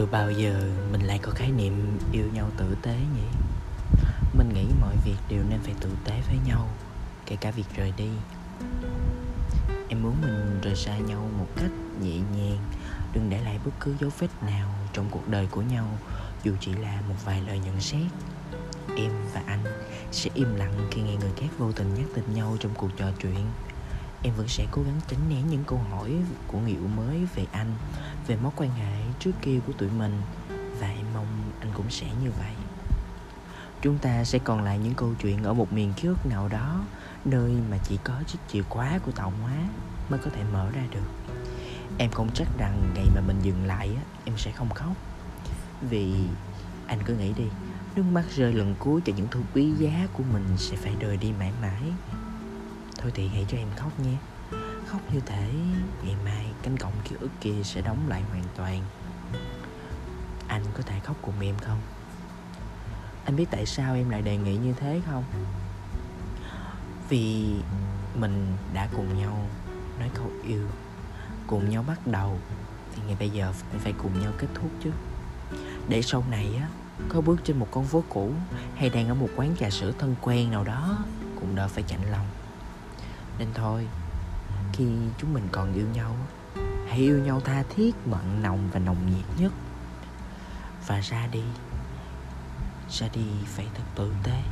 từ bao giờ mình lại có khái niệm yêu nhau tử tế nhỉ? Mình nghĩ mọi việc đều nên phải tử tế với nhau, kể cả việc rời đi. Em muốn mình rời xa nhau một cách nhẹ nhàng, đừng để lại bất cứ dấu vết nào trong cuộc đời của nhau, dù chỉ là một vài lời nhận xét. Em và anh sẽ im lặng khi nghe người khác vô tình nhắc tên nhau trong cuộc trò chuyện. Em vẫn sẽ cố gắng tránh né những câu hỏi của người yêu mới về anh, về mối quan hệ trước kia của tụi mình. Và em mong anh cũng sẽ như vậy. Chúng ta sẽ còn lại những câu chuyện ở một miền ký ức nào đó, nơi mà chỉ có chiếc chìa khóa của tạo hóa mới có thể mở ra được. Em không chắc rằng ngày mà mình dừng lại em sẽ không khóc. Vì anh cứ nghĩ đi, nước mắt rơi lần cuối cho những thứ quý giá của mình sẽ phải rời đi mãi mãi. Thôi thì hãy cho em khóc nhé. Khóc như thể ngày mai cánh cổng ký ức kia sẽ đóng lại hoàn toàn anh có thể khóc cùng em không? Anh biết tại sao em lại đề nghị như thế không? Vì mình đã cùng nhau nói câu yêu, cùng nhau bắt đầu, thì ngày bây giờ cũng phải cùng nhau kết thúc chứ. Để sau này á, có bước trên một con phố cũ hay đang ở một quán trà sữa thân quen nào đó cũng đỡ phải chạnh lòng. Nên thôi, khi chúng mình còn yêu nhau hãy yêu nhau tha thiết mặn nồng và nồng nhiệt nhất và ra đi. Ra đi phải thật tử tế.